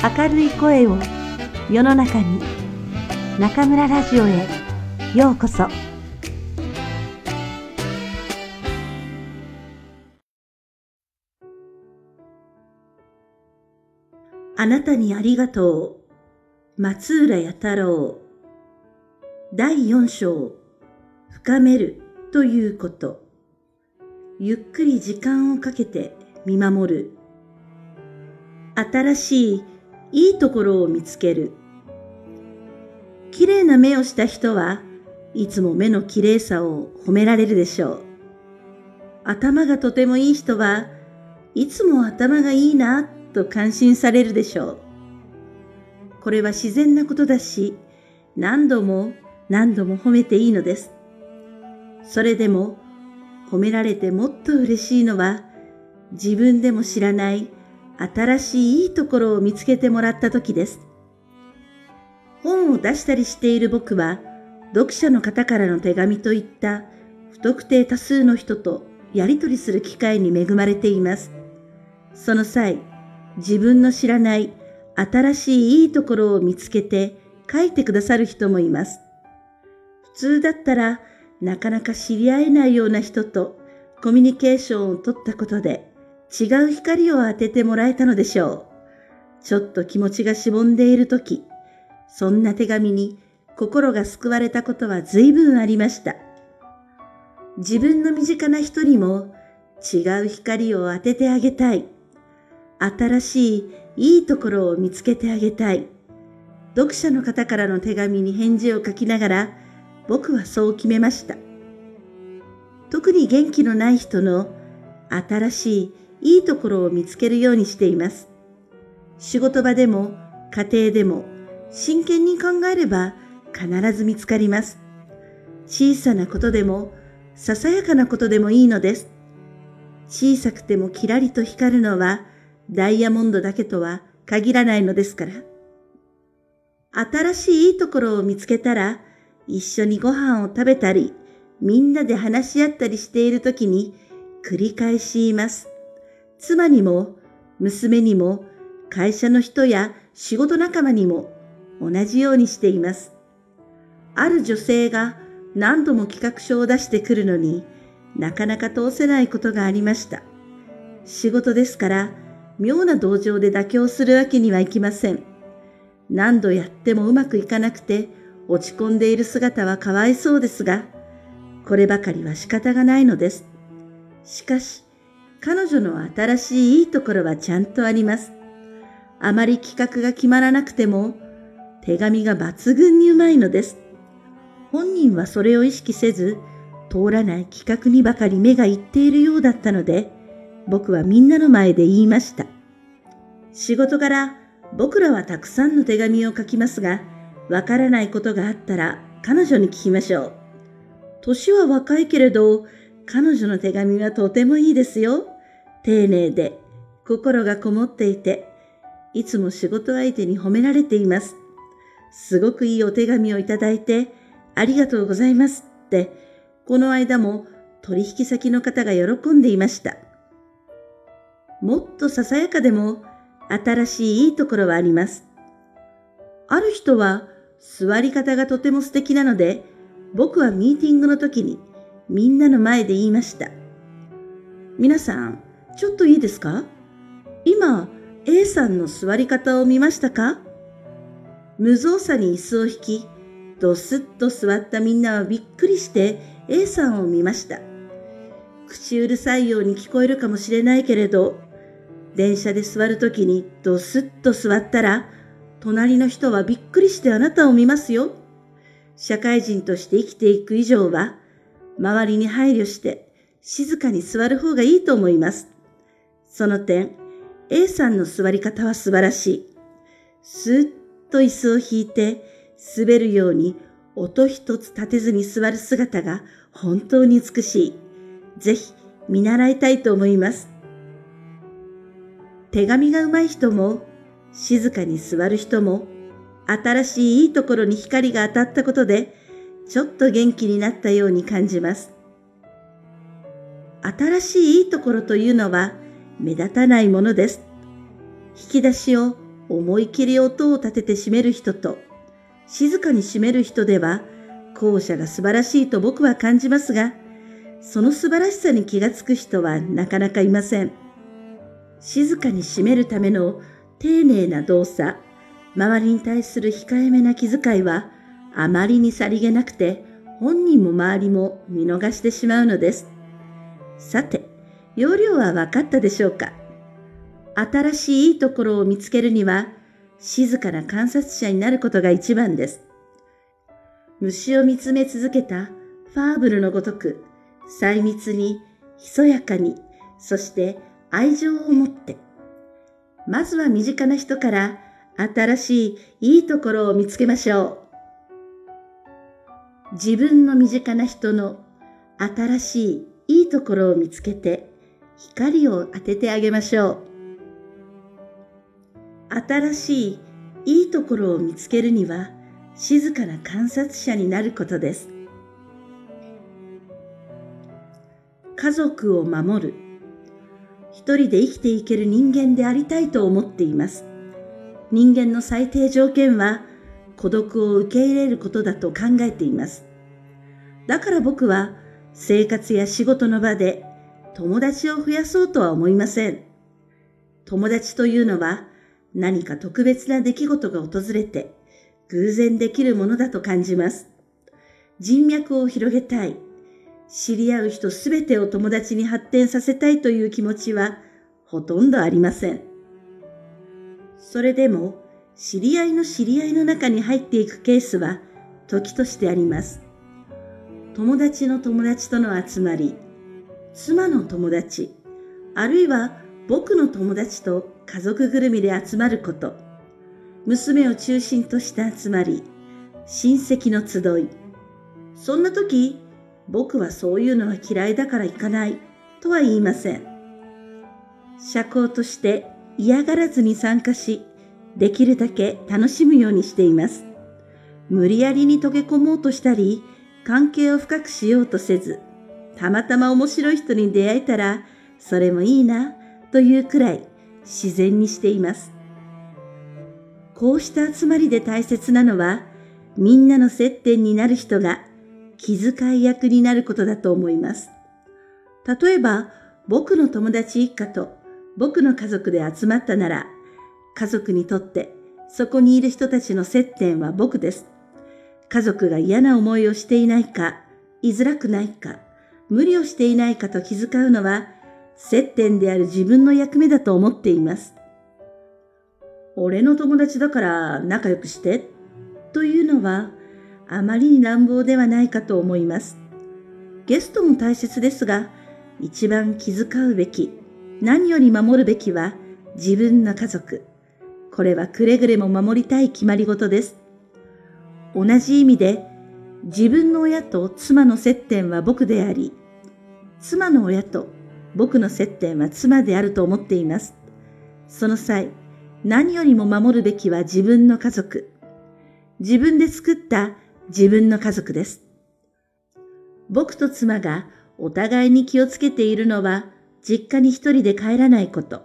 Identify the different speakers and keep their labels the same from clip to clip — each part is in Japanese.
Speaker 1: 明るい声を世の中に中村ラジオへようこそ。
Speaker 2: あなたにありがとう松浦弥太郎。第四章深めるということ。ゆっくり時間をかけて見守る。新しいいいところを見つける。綺麗な目をした人はいつも目の綺麗さを褒められるでしょう。頭がとてもいい人はいつも頭がいいなと感心されるでしょう。これは自然なことだし、何度も何度も褒めていいのです。それでも褒められてもっと嬉しいのは自分でも知らない新しいいいところを見つけてもらった時です。本を出したりしている僕は、読者の方からの手紙といった不特定多数の人とやりとりする機会に恵まれています。その際、自分の知らない新しいいいところを見つけて書いてくださる人もいます。普通だったらなかなか知り合えないような人とコミュニケーションを取ったことで違う光を当ててもらえたのでしょう。ちょっと気持ちがしぼんでいるとき、そんな手紙に心が救われたことは随分ありました。自分の身近な人にも違う光を当ててあげたい。新しいいいところを見つけてあげたい。読者の方からの手紙に返事を書きながら僕はそう決めました。特に元気のない人の新しいいいところを見つけるようにしています。仕事場でも家庭でも真剣に考えれば必ず見つかります。小さなことでもささやかなことでもいいのです。小さくてもキラリと光るのはダイヤモンドだけとは限らないのですから。新しいいいところを見つけたら一緒にご飯を食べたりみんなで話し合ったりしているときに繰り返し言います。妻にも娘にも会社の人や仕事仲間にも同じようにしています。ある女性が何度も企画書を出してくるのになかなか通せないことがありました。仕事ですから妙な同情で妥協するわけにはいきません。何度やってもうまくいかなくて落ち込んでいる姿はかわいそうですが、こればかりは仕方がないのです。しかし、彼女の新しいいいところはちゃんとあります。あまり企画が決まらなくても、手紙が抜群にうまいのです。本人はそれを意識せず、通らない企画にばかり目がいっているようだったので、僕はみんなの前で言いました。仕事から僕らはたくさんの手紙を書きますが、わからないことがあったら彼女に聞きましょう。年は若いけれど、彼女の手紙はとてもいいですよ。丁寧で、心がこもっていて、いつも仕事相手に褒められています。すごくいいお手紙をいただいて、ありがとうございますって、この間も取引先の方が喜んでいました。もっとささやかでも新しいいいところはあります。ある人は座り方がとても素敵なので、僕はミーティングの時にみんなの前で言いました。皆さん、ちょっといいですか？今、A さんの座り方を見ましたか？無造作に椅子を引き、ドスッと座ったみんなはびっくりして A さんを見ました。口うるさいように聞こえるかもしれないけれど、電車で座るときにドスッと座ったら、隣の人はびっくりしてあなたを見ますよ。社会人として生きていく以上は、周りに配慮して静かに座る方がいいと思います。その点、A さんの座り方は素晴らしい。スーッと椅子を引いて滑るように音一つ立てずに座る姿が本当に美しい。ぜひ見習いたいと思います。手紙が上手い人も静かに座る人も新しいいいところに光が当たったことでちょっと元気になったように感じます。新しいいいところというのは目立たないものです。引き出しを思い切り音を立てて閉める人と、静かに閉める人では、後者が素晴らしいと僕は感じますが、その素晴らしさに気がつく人はなかなかいません。静かに閉めるための丁寧な動作、周りに対する控えめな気遣いは、あまりにさりげなくて、本人も周りも見逃してしまうのです。さて、要領は分かったでしょうか？新しいいいところを見つけるには、静かな観察者になることが一番です。虫を見つめ続けたファーブルのごとく、細密に、ひそやかに、そして愛情を持って。まずは身近な人から新しいいいところを見つけましょう。自分の身近な人の新しいいいところを見つけて光を当ててあげましょう。新しいいいところを見つけるには静かな観察者になることです。家族を守る。一人で生きていける人間でありたいと思っています。人間の最低条件は孤独を受け入れることだと考えています。だから僕は生活や仕事の場で友達を増やそうとは思いません。友達というのは何か特別な出来事が訪れて偶然できるものだと感じます。人脈を広げたい。知り合う人すべてを友達に発展させたいという気持ちはほとんどありません。それでも知り合いの知り合いの中に入っていくケースは時としてあります。友達の友達との集まり、妻の友達、あるいは僕の友達と家族ぐるみで集まること、娘を中心とした集まり、親戚の集い。そんな時、僕はそういうのは嫌いだから行かないとは言いません。社交として嫌がらずに参加し、できるだけ楽しむようにしています。無理やりに溶け込もうとしたり、関係を深くしようとせず、たまたま面白い人に出会えたら、それもいいなというくらい自然にしています。こうした集まりで大切なのは、みんなの接点になる人が気遣い役になることだと思います。例えば、僕の友達一家と僕の家族で集まったなら、家族にとってそこにいる人たちの接点は僕です。家族が嫌な思いをしていないか、居づらくないか、無理をしていないかと気遣うのは接点である自分の役目だと思っています。俺の友達だから仲良くしてというのはあまりに乱暴ではないかと思います。ゲストも大切ですが、一番気遣うべき、何より守るべきは自分の家族。これはくれぐれも守りたい決まり事です。同じ意味で、自分の親と妻の接点は僕であり、妻の親と僕の接点は妻であると思っています。その際、何よりも守るべきは自分の家族。自分で作った自分の家族です。僕と妻がお互いに気をつけているのは、実家に一人で帰らないこと。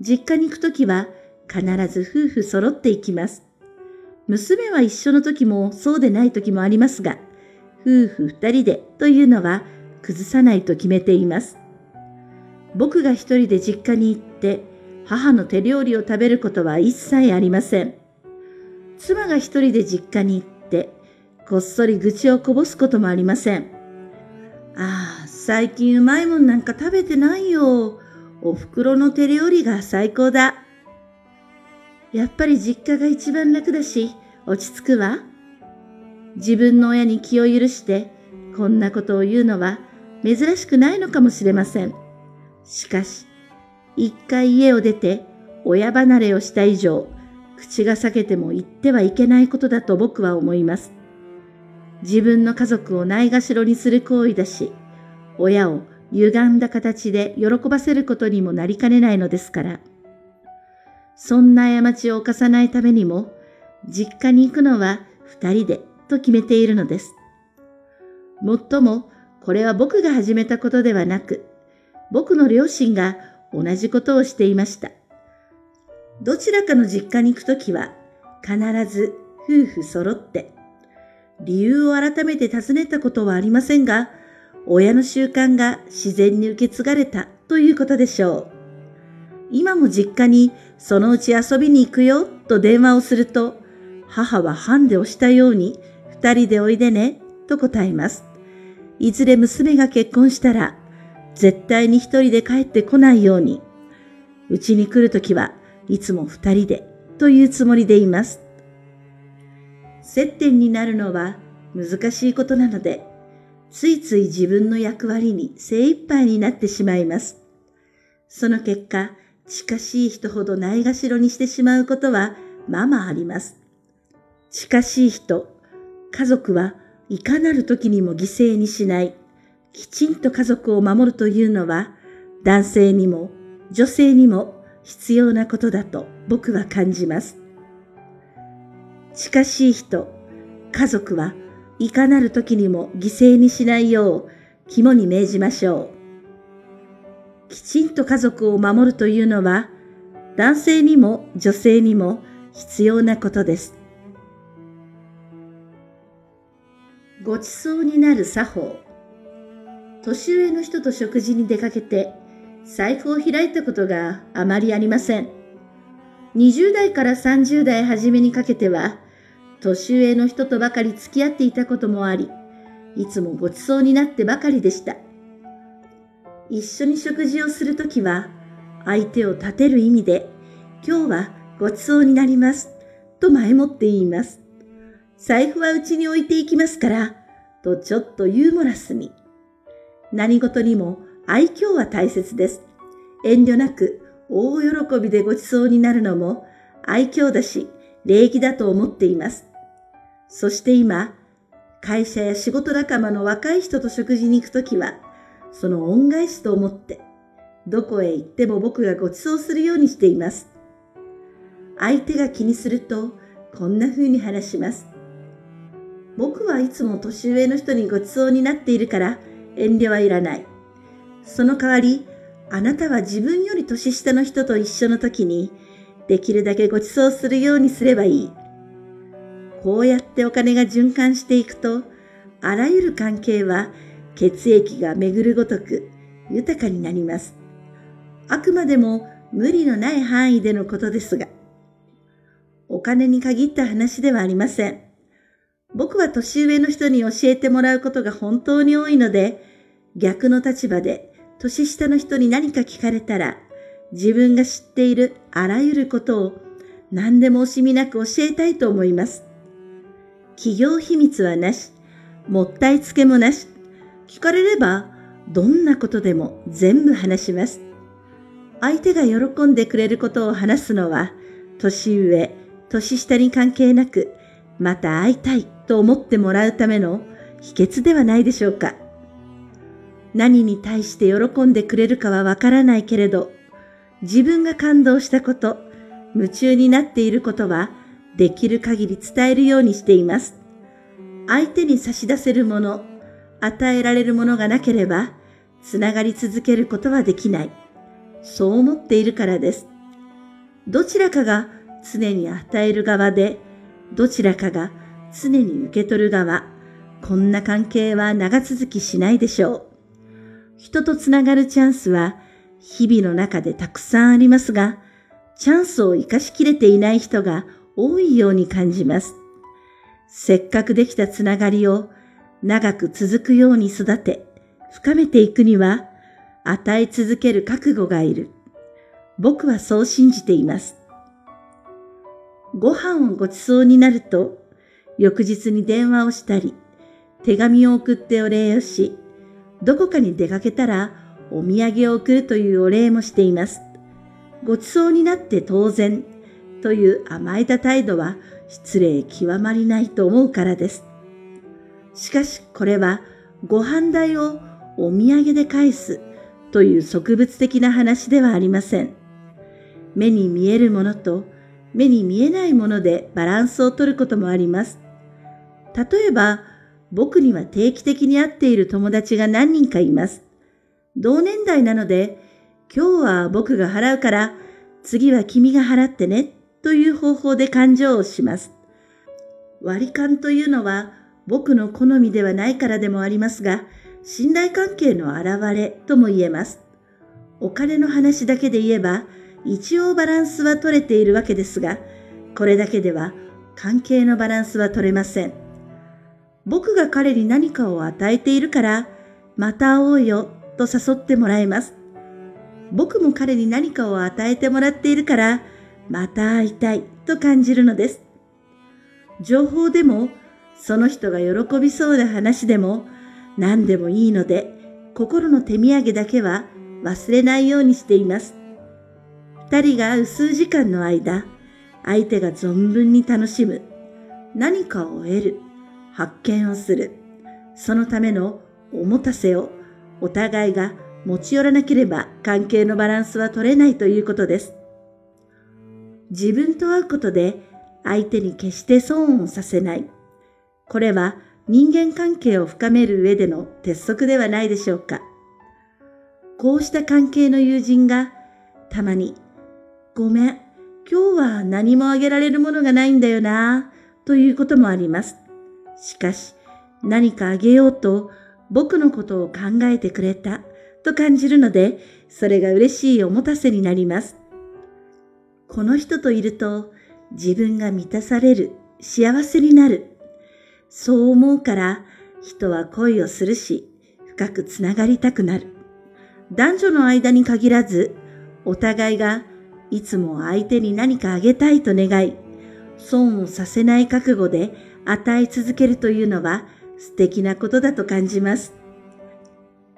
Speaker 2: 実家に行くときは必ず夫婦揃っていきます。娘は一緒の時もそうでない時もありますが、夫婦二人でというのは崩さないと決めています。僕が一人で実家に行って母の手料理を食べることは一切ありません。妻が一人で実家に行ってこっそり愚痴をこぼすこともありません。ああ、最近うまいもんなんか食べてないよ。お袋の手料理が最高だ。やっぱり実家が一番楽だし、落ち着くわ。自分の親に気を許して、こんなことを言うのは珍しくないのかもしれません。しかし、一回家を出て親離れをした以上、口が裂けても言ってはいけないことだと僕は思います。自分の家族をないがしろにする行為だし、親を歪んだ形で喜ばせることにもなりかねないのですから。そんな過ちを犯さないためにも、実家に行くのは二人でと決めているのです。もっとも、これは僕が始めたことではなく、僕の両親が同じことをしていました。どちらかの実家に行くときは、必ず夫婦揃って、理由を改めて尋ねたことはありませんが、親の習慣が自然に受け継がれたということでしょう。今も実家にそのうち遊びに行くよと電話をすると、母はハンデをしたように二人でおいでねと答えます。いずれ娘が結婚したら、絶対に一人で帰ってこないように、うちに来るときはいつも二人でというつもりでいます。接点になるのは難しいことなので、ついつい自分の役割に精一杯になってしまいます。その結果、近しい人ほどないがしろにしてしまうことはままあります。近しい人、家族はいかなる時にも犠牲にしない、きちんと家族を守るというのは男性にも女性にも必要なことだと僕は感じます。近しい人、家族はいかなる時にも犠牲にしないよう肝に銘じましょう。きちんと家族を守るというのは男性にも女性にも必要なことです。ごちそうになる作法。年上の人と食事に出かけて財布を開いたことがあまりありません。20代から30代初めにかけては年上の人とばかり付き合っていたこともあり、いつもごちそうになってばかりでした。一緒に食事をするときは、相手を立てる意味で、今日はごちそうになります、と前もって言います。財布はうちに置いていきますから、とちょっとユーモラスに。何事にも愛嬌は大切です。遠慮なく大喜びでごちそうになるのも愛嬌だし礼儀だと思っています。そして今、会社や仕事仲間の若い人と食事に行くときは、その恩返しと思って、どこへ行っても僕がご馳走するようにしています。相手が気にすると、こんな風に話します。僕はいつも年上の人にご馳走になっているから遠慮はいらない。その代わり、あなたは自分より年下の人と一緒の時に、できるだけご馳走するようにすればいい。こうやってお金が循環していくと、あらゆる関係は血液が巡るごとく豊かになります。あくまでも無理のない範囲でのことですが、お金に限った話ではありません。僕は年上の人に教えてもらうことが本当に多いので、逆の立場で年下の人に何か聞かれたら、自分が知っているあらゆることを何でも惜しみなく教えたいと思います。企業秘密はなし、もったいつけもなし、聞かれればどんなことでも全部話します。相手が喜んでくれることを話すのは、年上、年下に関係なく、また会いたいと思ってもらうための秘訣ではないでしょうか。何に対して喜んでくれるかはわからないけれど、自分が感動したこと、夢中になっていることは、できる限り伝えるようにしています。相手に差し出せるもの、与えられるものがなければ、つながり続けることはできない。そう思っているからです。どちらかが常に与える側で、どちらかが常に受け取る側、こんな関係は長続きしないでしょう。人とつながるチャンスは日々の中でたくさんありますが、チャンスを生かしきれていない人が多いように感じます。せっかくできたつながりを長く続くように育て、深めていくには、与え続ける覚悟がいる。僕はそう信じています。ご飯をごちそうになると、翌日に電話をしたり、手紙を送ってお礼をし、どこかに出かけたらお土産を送るというお礼もしています。ごちそうになって当然という甘えた態度は失礼極まりないと思うからです。しかしこれはご飯代をお土産で返すという植物的な話ではありません。目に見えるものと目に見えないものでバランスをとることもあります。例えば、僕には定期的に会っている友達が何人かいます。同年代なので、今日は僕が払うから、次は君が払ってね、という方法で勘定をします。割り勘というのは僕の好みではないからでもありますが、信頼関係の表れとも言えます。お金の話だけで言えば、一応バランスは取れているわけですが、これだけでは関係のバランスは取れません。僕が彼に何かを与えているから、また会おうよと誘ってもらえます。僕も彼に何かを与えてもらっているから、また会いたいと感じるのです。情報でも、その人が喜びそうな話でも、何でもいいので、心の手土産だけは忘れないようにしています。二人が会う数時間の間、相手が存分に楽しむ、何かを得る、発見をする、そのためのおもたせをお互いが持ち寄らなければ関係のバランスは取れないということです。自分と会うことで相手に決して損をさせない。これは人間関係を深める上での鉄則ではないでしょうか。こうした関係の友人がたまに、ごめん、今日は何もあげられるものがないんだよな、ということもあります。しかし、何かあげようと僕のことを考えてくれたと感じるので、それが嬉しいおもたせになります。この人といると自分が満たされる、幸せになる。そう思うから人は恋をするし、深くつながりたくなる。男女の間に限らず、お互いがいつも相手に何かあげたいと願い、損をさせない覚悟で与え続けるというのは素敵なことだと感じます。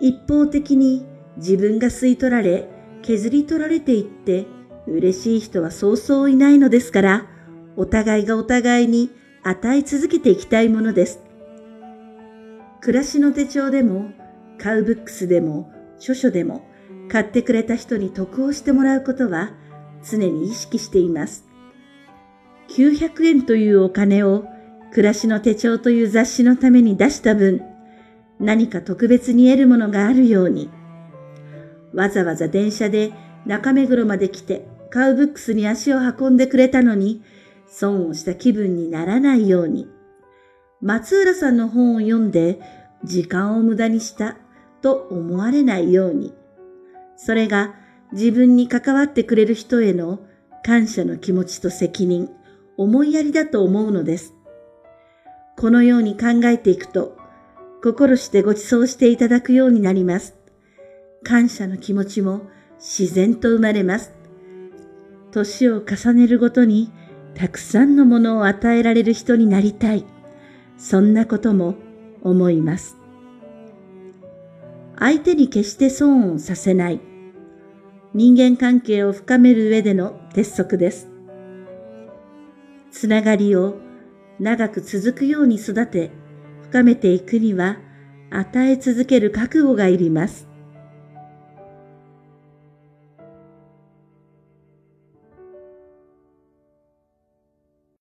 Speaker 2: 一方的に自分が吸い取られ、削り取られていって嬉しい人はそうそういないのですから、お互いがお互いに与え続けていきたいものです。暮らしの手帳でも、カウブックスでも、著書でも、買ってくれた人に得をしてもらうことは常に意識しています。900円というお金を暮らしの手帳という雑誌のために出した分、何か特別に得るものがあるように、わざわざ電車で中目黒まで来てカウブックスに足を運んでくれたのに、損をした気分にならないように、松浦さんの本を読んで時間を無駄にしたと思われないように、それが自分に関わってくれる人への感謝の気持ちと責任、思いやりだと思うのです。このように考えていくと、心してご馳走していただくようになります。感謝の気持ちも自然と生まれます。年を重ねるごとにたくさんのものを与えられる人になりたい。そんなことも思います。相手に決して損をさせない。人間関係を深める上での鉄則です。つながりを長く続くように育て、深めていくには、与え続ける覚悟がいります。